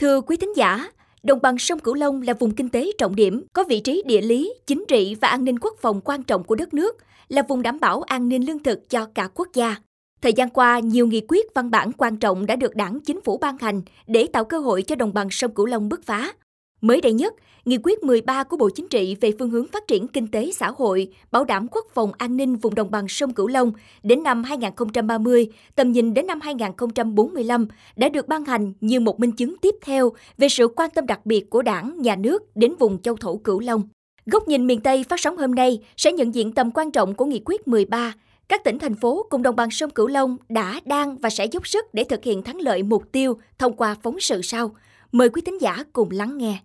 Thưa quý thính giả, đồng bằng sông Cửu Long là vùng kinh tế trọng điểm, có vị trí địa lý, chính trị và an ninh quốc phòng quan trọng của đất nước, là vùng đảm bảo an ninh lương thực cho cả quốc gia. Thời gian qua, nhiều nghị quyết văn bản quan trọng đã được đảng chính phủ ban hành để tạo cơ hội cho đồng bằng sông Cửu Long bứt phá. Mới đây nhất, Nghị quyết 13 của Bộ Chính trị về phương hướng phát triển kinh tế xã hội, bảo đảm quốc phòng an ninh vùng đồng bằng sông Cửu Long đến năm 2030, tầm nhìn đến năm 2045 đã được ban hành như một minh chứng tiếp theo về sự quan tâm đặc biệt của Đảng, Nhà nước đến vùng châu thổ Cửu Long. Góc nhìn miền Tây phát sóng hôm nay sẽ nhận diện tầm quan trọng của Nghị quyết 13 các tỉnh thành phố cùng đồng bằng sông Cửu Long đã, đang và sẽ dốc sức để thực hiện thắng lợi mục tiêu thông qua phóng sự sau. Mời quý thính giả cùng lắng nghe.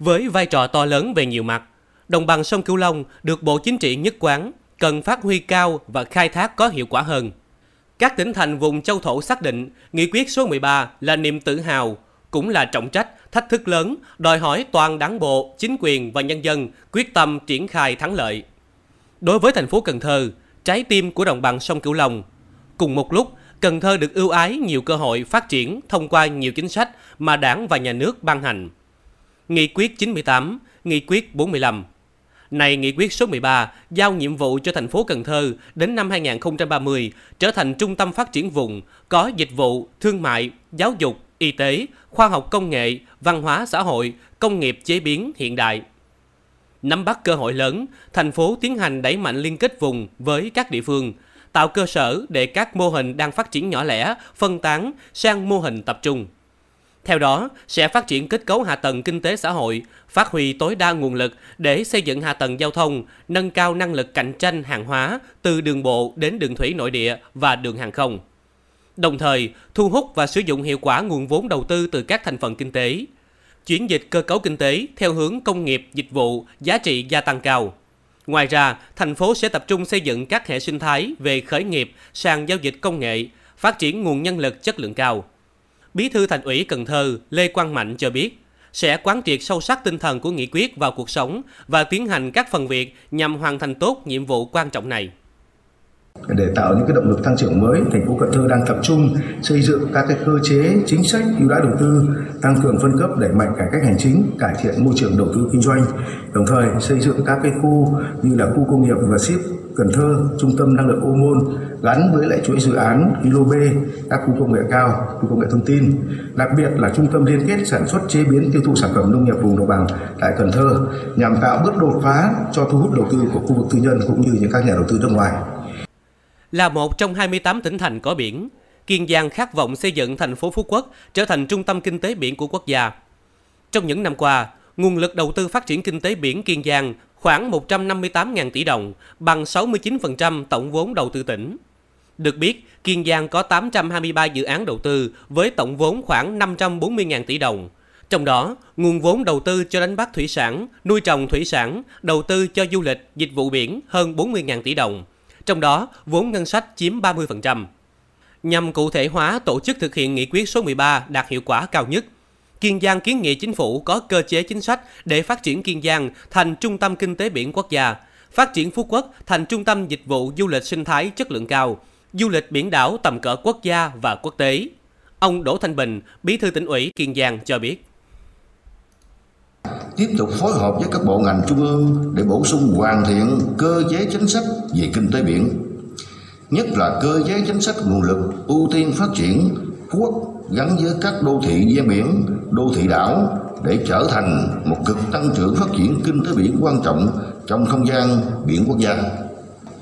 Với vai trò to lớn về nhiều mặt, đồng bằng sông Cửu Long được Bộ Chính trị nhất quán cần phát huy cao và khai thác có hiệu quả hơn. Các tỉnh thành vùng châu thổ xác định nghị quyết số 13 là niềm tự hào, cũng là trọng trách, thách thức lớn, đòi hỏi toàn đảng bộ, chính quyền và nhân dân quyết tâm triển khai thắng lợi. Đối với thành phố Cần Thơ, trái tim của đồng bằng sông Cửu Long, cùng một lúc Cần Thơ được ưu ái nhiều cơ hội phát triển thông qua nhiều chính sách mà đảng và nhà nước ban hành. Nghị quyết 98, Nghị quyết 45 này nghị quyết số 13 giao nhiệm vụ cho thành phố Cần Thơ đến năm 2030 trở thành trung tâm phát triển vùng có dịch vụ, thương mại, giáo dục, y tế, khoa học công nghệ, văn hóa xã hội, công nghiệp chế biến hiện đại. Nắm bắt cơ hội lớn, thành phố tiến hành đẩy mạnh liên kết vùng với các địa phương, tạo cơ sở để các mô hình đang phát triển nhỏ lẻ, phân tán sang mô hình tập trung. Theo đó, sẽ phát triển kết cấu hạ tầng kinh tế xã hội, phát huy tối đa nguồn lực để xây dựng hạ tầng giao thông, nâng cao năng lực cạnh tranh hàng hóa từ đường bộ đến đường thủy nội địa và đường hàng không. Đồng thời, thu hút và sử dụng hiệu quả nguồn vốn đầu tư từ các thành phần kinh tế. Chuyển dịch cơ cấu kinh tế theo hướng công nghiệp, dịch vụ, giá trị gia tăng cao. Ngoài ra, thành phố sẽ tập trung xây dựng các hệ sinh thái về khởi nghiệp, sàn giao dịch công nghệ, phát triển nguồn nhân lực chất lượng cao. Bí thư Thành ủy Cần Thơ Lê Quang Mạnh cho biết, sẽ quán triệt sâu sắc tinh thần của nghị quyết vào cuộc sống và tiến hành các phần việc nhằm hoàn thành tốt nhiệm vụ quan trọng này. Để tạo những cái động lực tăng trưởng mới, thành phố Cần Thơ đang tập trung xây dựng các cái cơ chế chính sách ưu đãi đầu tư, tăng cường phân cấp đẩy mạnh cải cách hành chính, cải thiện môi trường đầu tư kinh doanh, đồng thời xây dựng các cái khu như là khu công nghiệp và ship Cần Thơ, trung tâm năng lượng ô môn gắn với lại chuỗi dự án Kilo B, các khu công nghệ cao, khu công nghệ thông tin, đặc biệt là trung tâm liên kết sản xuất chế biến tiêu thụ sản phẩm nông nghiệp vùng đồng bằng tại Cần Thơ nhằm tạo bước đột phá cho thu hút đầu tư của khu vực tư nhân cũng như những các nhà đầu tư nước ngoài. Là một trong 28 tỉnh thành có biển, Kiên Giang khát vọng xây dựng thành phố Phú Quốc trở thành trung tâm kinh tế biển của quốc gia. Trong những năm qua, nguồn lực đầu tư phát triển kinh tế biển Kiên Giang khoảng 158.000 tỷ đồng, bằng 69% tổng vốn đầu tư tỉnh. Được biết, Kiên Giang có 823 dự án đầu tư với tổng vốn khoảng 540.000 tỷ đồng. Trong đó, nguồn vốn đầu tư cho đánh bắt thủy sản, nuôi trồng thủy sản, đầu tư cho du lịch, dịch vụ biển hơn 40.000 tỷ đồng. Trong đó, vốn ngân sách chiếm 30%. Nhằm cụ thể hóa tổ chức thực hiện nghị quyết số 13 đạt hiệu quả cao nhất – Kiên Giang kiến nghị chính phủ có cơ chế chính sách để phát triển Kiên Giang thành trung tâm kinh tế biển quốc gia, phát triển Phú Quốc thành trung tâm dịch vụ du lịch sinh thái chất lượng cao, du lịch biển đảo tầm cỡ quốc gia và quốc tế. Ông Đỗ Thanh Bình, Bí thư tỉnh ủy Kiên Giang cho biết. Tiếp tục phối hợp với các bộ ngành trung ương để bổ sung hoàn thiện cơ chế chính sách về kinh tế biển, nhất là cơ chế chính sách nguồn lực ưu tiên phát triển Quốc gắn với các đô thị ven biển, đô thị đảo để trở thành một cực tăng trưởng phát triển kinh tế biển quan trọng trong không gian biển quốc gia.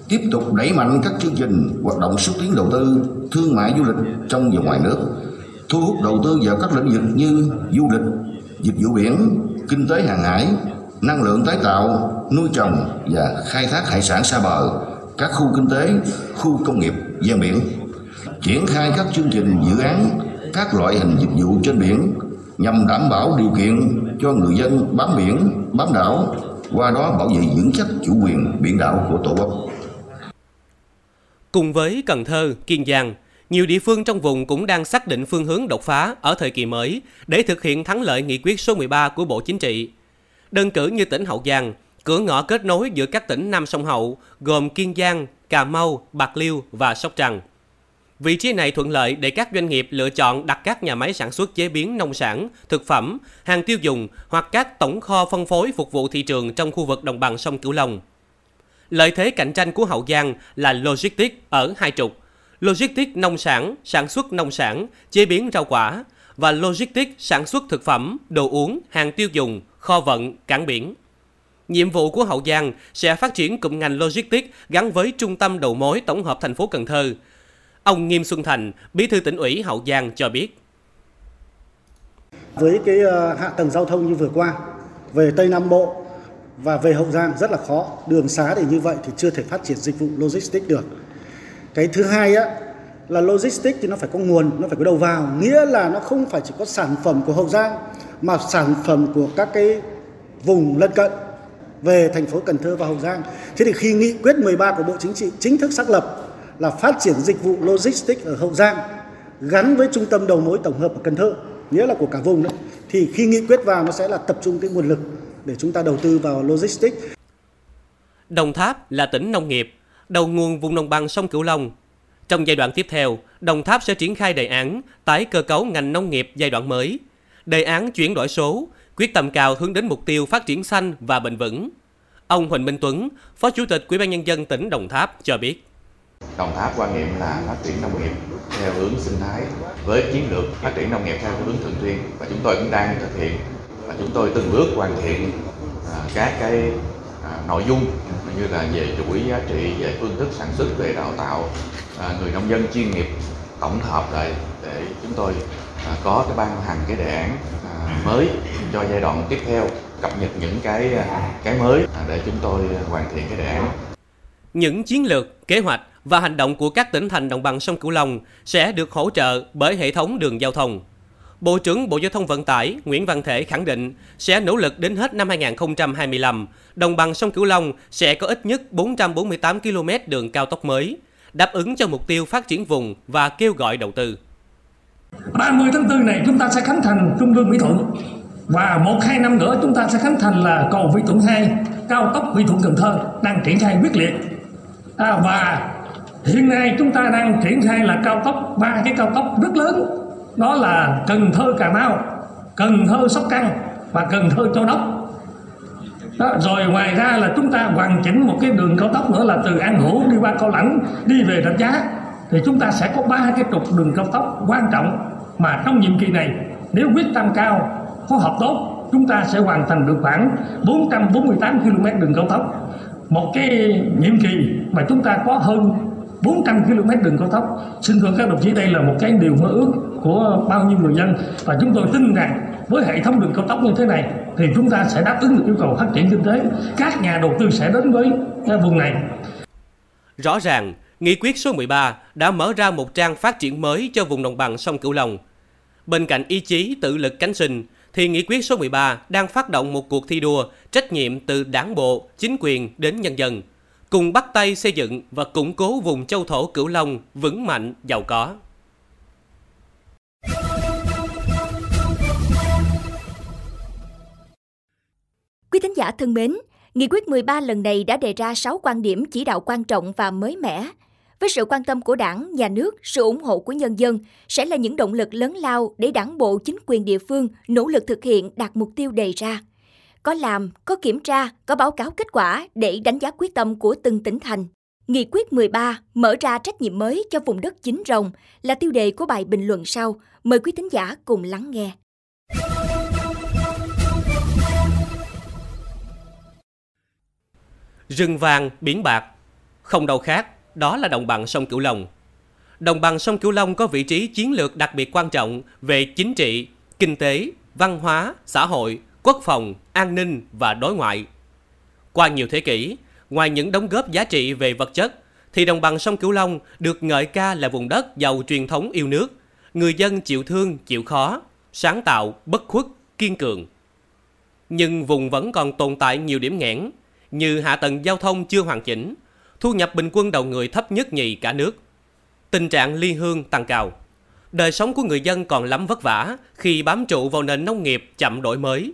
Tiếp tục đẩy mạnh các chương trình hoạt động xúc tiến đầu tư, thương mại du lịch trong và ngoài nước, thu hút đầu tư vào các lĩnh vực như du lịch, dịch vụ biển, kinh tế hàng hải, năng lượng tái tạo, nuôi trồng và khai thác hải sản xa bờ, các khu kinh tế, khu công nghiệp ven biển. Triển khai các chương trình dự án các loại hình dịch vụ trên biển nhằm đảm bảo điều kiện cho người dân bám biển, bám đảo, qua đó bảo vệ vững chắc chủ quyền biển đảo của Tổ quốc. Cùng với Cần Thơ, Kiên Giang, nhiều địa phương trong vùng cũng đang xác định phương hướng đột phá ở thời kỳ mới để thực hiện thắng lợi nghị quyết số 13 của Bộ Chính trị. Đơn cử như tỉnh Hậu Giang, cửa ngõ kết nối giữa các tỉnh Nam sông Hậu gồm Kiên Giang, Cà Mau, Bạc Liêu và Sóc Trăng. Vị trí này thuận lợi để các doanh nghiệp lựa chọn đặt các nhà máy sản xuất chế biến nông sản, thực phẩm, hàng tiêu dùng hoặc các tổng kho phân phối phục vụ thị trường trong khu vực đồng bằng sông Cửu Long. Lợi thế cạnh tranh của Hậu Giang là logistics ở hai trục, logistics nông sản, sản xuất nông sản, chế biến rau quả và logistics sản xuất thực phẩm, đồ uống, hàng tiêu dùng, kho vận, cảng biển. Nhiệm vụ của Hậu Giang sẽ phát triển cụm ngành logistics gắn với trung tâm đầu mối tổng hợp thành phố Cần Thơ. Ông Nghiêm Xuân Thành, Bí thư tỉnh ủy Hậu Giang cho biết. Với cái ờ, hạ tầng giao thông như vừa qua, về Tây Nam Bộ và về Hậu Giang rất là khó. Đường xá để như vậy thì chưa thể phát triển dịch vụ logistics được. Cái thứ hai á, là logistics thì nó phải có nguồn, nó phải có đầu vào. Nghĩa là nó không phải chỉ có sản phẩm của Hậu Giang mà sản phẩm của các cái vùng lân cận về thành phố Cần Thơ và Hậu Giang. Thế thì khi nghị quyết 13 của Bộ Chính trị chính thức xác lập là phát triển dịch vụ logistics ở Hậu Giang gắn với trung tâm đầu mối tổng hợp ở Cần Thơ, nghĩa là của cả vùng đấy. Thì khi nghị quyết vào nó sẽ là tập trung cái nguồn lực để chúng ta đầu tư vào logistics. Đồng Tháp là tỉnh nông nghiệp, đầu nguồn vùng đồng bằng sông Cửu Long. Trong giai đoạn tiếp theo, Đồng Tháp sẽ triển khai đề án tái cơ cấu ngành nông nghiệp giai đoạn mới, đề án chuyển đổi số, quyết tâm cao hướng đến mục tiêu phát triển xanh và bền vững. Ông Huỳnh Minh Tuấn, Phó Chủ tịch Ủy ban nhân dân tỉnh Đồng Tháp cho biết. Đồng Tháp quan niệm là phát triển nông nghiệp theo hướng sinh thái với chiến lược phát triển nông nghiệp theo hướng thường xuyên và chúng tôi cũng đang thực hiện và chúng tôi từng bước hoàn thiện à, các cái à, nội dung như là về chuỗi giá trị, về phương thức sản xuất, về đào tạo à, người nông dân chuyên nghiệp tổng hợp lại để chúng tôi à, có cái ban hành cái đề án à, mới cho giai đoạn tiếp theo cập nhật những cái à, cái mới à, để chúng tôi hoàn thiện cái đề án. Những chiến lược, kế hoạch và hành động của các tỉnh thành đồng bằng sông Cửu Long sẽ được hỗ trợ bởi hệ thống đường giao thông. Bộ trưởng Bộ Giao thông Vận tải Nguyễn Văn Thể khẳng định sẽ nỗ lực đến hết năm 2025, đồng bằng sông Cửu Long sẽ có ít nhất 448 km đường cao tốc mới, đáp ứng cho mục tiêu phát triển vùng và kêu gọi đầu tư. 30 tháng 4 này chúng ta sẽ khánh thành trung lương Mỹ Thuận và một hai năm nữa chúng ta sẽ khánh thành là cầu Mỹ Thuận 2 cao tốc Mỹ Thuận Cần Thơ đang triển khai quyết liệt à, và hiện nay chúng ta đang triển khai là cao tốc ba cái cao tốc rất lớn đó là Cần Thơ Cà Mau Cần Thơ Sóc Trăng và Cần Thơ Châu Đốc. Đó, rồi ngoài ra là chúng ta hoàn chỉnh một cái đường cao tốc nữa là từ An Hữu đi qua Cao Lãnh đi về Rạch Giá. Thì chúng ta sẽ có ba cái trục đường cao tốc quan trọng mà trong nhiệm kỳ này nếu quyết tâm cao phối hợp tốt chúng ta sẽ hoàn thành được khoảng 448 km đường cao tốc. Một cái nhiệm kỳ mà chúng ta có hơn 400 km đường cao tốc. Xin thưa các đồng chí đây là một cái điều mơ ước của bao nhiêu người dân và chúng tôi tin rằng với hệ thống đường cao tốc như thế này thì chúng ta sẽ đáp ứng được yêu cầu phát triển kinh tế các nhà đầu tư sẽ đến với à, vùng này Rõ ràng, Nghị quyết số 13 đã mở ra một trang phát triển mới cho vùng đồng bằng sông Cửu Long. Bên cạnh ý chí tự lực cánh sinh, thì nghị quyết số 13 đang phát động một cuộc thi đua trách nhiệm từ đảng bộ, chính quyền đến nhân dân, cùng bắt tay xây dựng và củng cố vùng châu thổ Cửu Long vững mạnh, giàu có. Giả thân mến, Nghị quyết 13 lần này đã đề ra 6 quan điểm chỉ đạo quan trọng và mới mẻ. Với sự quan tâm của đảng, nhà nước, sự ủng hộ của nhân dân sẽ là những động lực lớn lao để đảng bộ chính quyền địa phương nỗ lực thực hiện đạt mục tiêu đề ra. Có làm, có kiểm tra, có báo cáo kết quả để đánh giá quyết tâm của từng tỉnh thành. Nghị quyết 13 mở ra trách nhiệm mới cho vùng đất chính rồng là tiêu đề của bài bình luận sau. Mời quý thính giả cùng lắng nghe. Rừng vàng, biển bạc, không đâu khác, đó là đồng bằng sông Cửu Long. Đồng bằng sông Cửu Long có vị trí chiến lược đặc biệt quan trọng về chính trị, kinh tế, văn hóa, xã hội, quốc phòng, an ninh và đối ngoại. Qua nhiều thế kỷ, ngoài những đóng góp giá trị về vật chất, thì đồng bằng sông Cửu Long được ngợi ca là vùng đất giàu truyền thống yêu nước, người dân chịu thương, chịu khó, sáng tạo, bất khuất, kiên cường. Nhưng vùng vẫn còn tồn tại nhiều điểm nghẽn, như hạ tầng giao thông chưa hoàn chỉnh, thu nhập bình quân đầu người thấp nhất nhì cả nước. Tình trạng ly hương tăng cao. Đời sống của người dân còn lắm vất vả khi bám trụ vào nền nông nghiệp chậm đổi mới.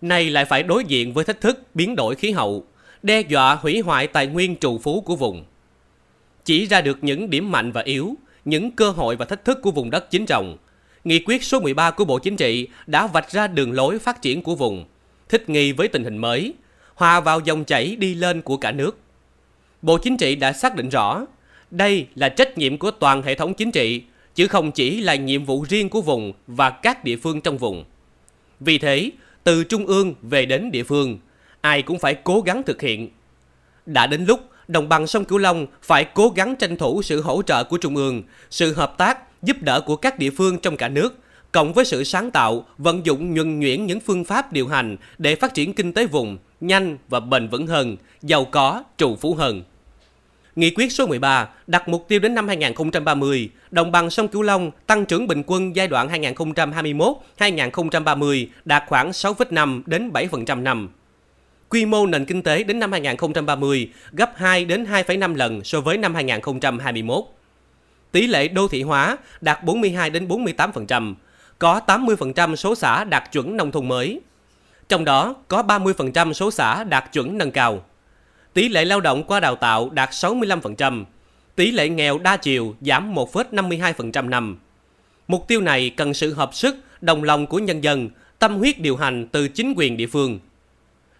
Nay lại phải đối diện với thách thức biến đổi khí hậu, đe dọa hủy hoại tài nguyên trù phú của vùng. chỉ ra được những điểm mạnh và yếu, những cơ hội và thách thức của vùng đất chính rồng. Nghị quyết số 13 của Bộ Chính trị đã vạch ra đường lối phát triển của vùng, thích nghi với tình hình mới, hòa vào dòng chảy đi lên của cả nước. Bộ Chính trị đã xác định rõ, đây là trách nhiệm của toàn hệ thống chính trị, chứ không chỉ là nhiệm vụ riêng của vùng và các địa phương trong vùng. Vì thế, từ trung ương về đến địa phương, ai cũng phải cố gắng thực hiện. Đã đến lúc đồng bằng sông Cửu Long phải cố gắng tranh thủ sự hỗ trợ của trung ương, sự hợp tác, giúp đỡ của các địa phương trong cả nước, cộng với sự sáng tạo, vận dụng nhuần nhuyễn những phương pháp điều hành để phát triển kinh tế vùng nhanh và bền vững hơn, giàu có, trụ phú hơn. Nghị quyết số 13 đặt mục tiêu đến năm 2030, đồng bằng sông Cửu Long tăng trưởng bình quân giai đoạn 2021-2030 đạt khoảng 6,5 đến 7% năm. Quy mô nền kinh tế đến năm 2030 gấp 2 đến 2,5 lần so với năm 2021. Tỷ lệ đô thị hóa đạt 42 đến 48%, có 80% số xã đạt chuẩn nông thôn mới. Trong đó có 30% số xã đạt chuẩn nâng cao tỷ lệ lao động qua đào tạo đạt 65%, tỷ lệ nghèo đa chiều giảm 1,52% năm. Mục tiêu này cần sự hợp sức, đồng lòng của nhân dân, tâm huyết điều hành từ chính quyền địa phương.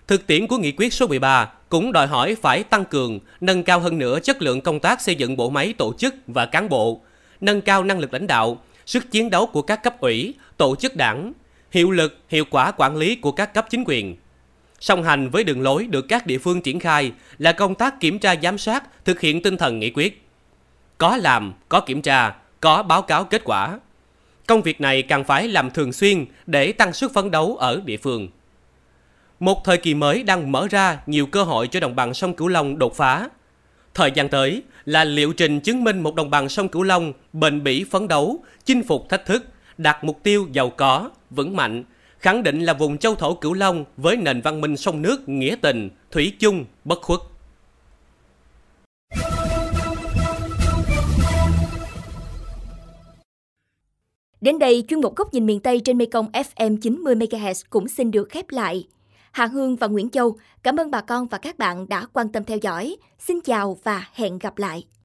Thực tiễn của nghị quyết số 13 cũng đòi hỏi phải tăng cường, nâng cao hơn nữa chất lượng công tác xây dựng bộ máy tổ chức và cán bộ, nâng cao năng lực lãnh đạo, sức chiến đấu của các cấp ủy, tổ chức đảng, hiệu lực, hiệu quả quản lý của các cấp chính quyền. Song hành với đường lối được các địa phương triển khai là công tác kiểm tra giám sát thực hiện tinh thần nghị quyết. Có làm, có kiểm tra, có báo cáo kết quả. Công việc này càng phải làm thường xuyên để tăng sức phấn đấu ở địa phương. Một thời kỳ mới đang mở ra nhiều cơ hội cho đồng bằng sông Cửu Long đột phá. Thời gian tới là liệu trình chứng minh một đồng bằng sông Cửu Long bền bỉ phấn đấu, chinh phục thách thức, đạt mục tiêu giàu có, vững mạnh, khẳng định là vùng châu thổ Cửu Long với nền văn minh sông nước nghĩa tình, thủy chung, bất khuất. Đến đây, chuyên mục góc nhìn miền Tây trên Mekong FM 90 MHz cũng xin được khép lại. Hà Hương và Nguyễn Châu, cảm ơn bà con và các bạn đã quan tâm theo dõi. Xin chào và hẹn gặp lại.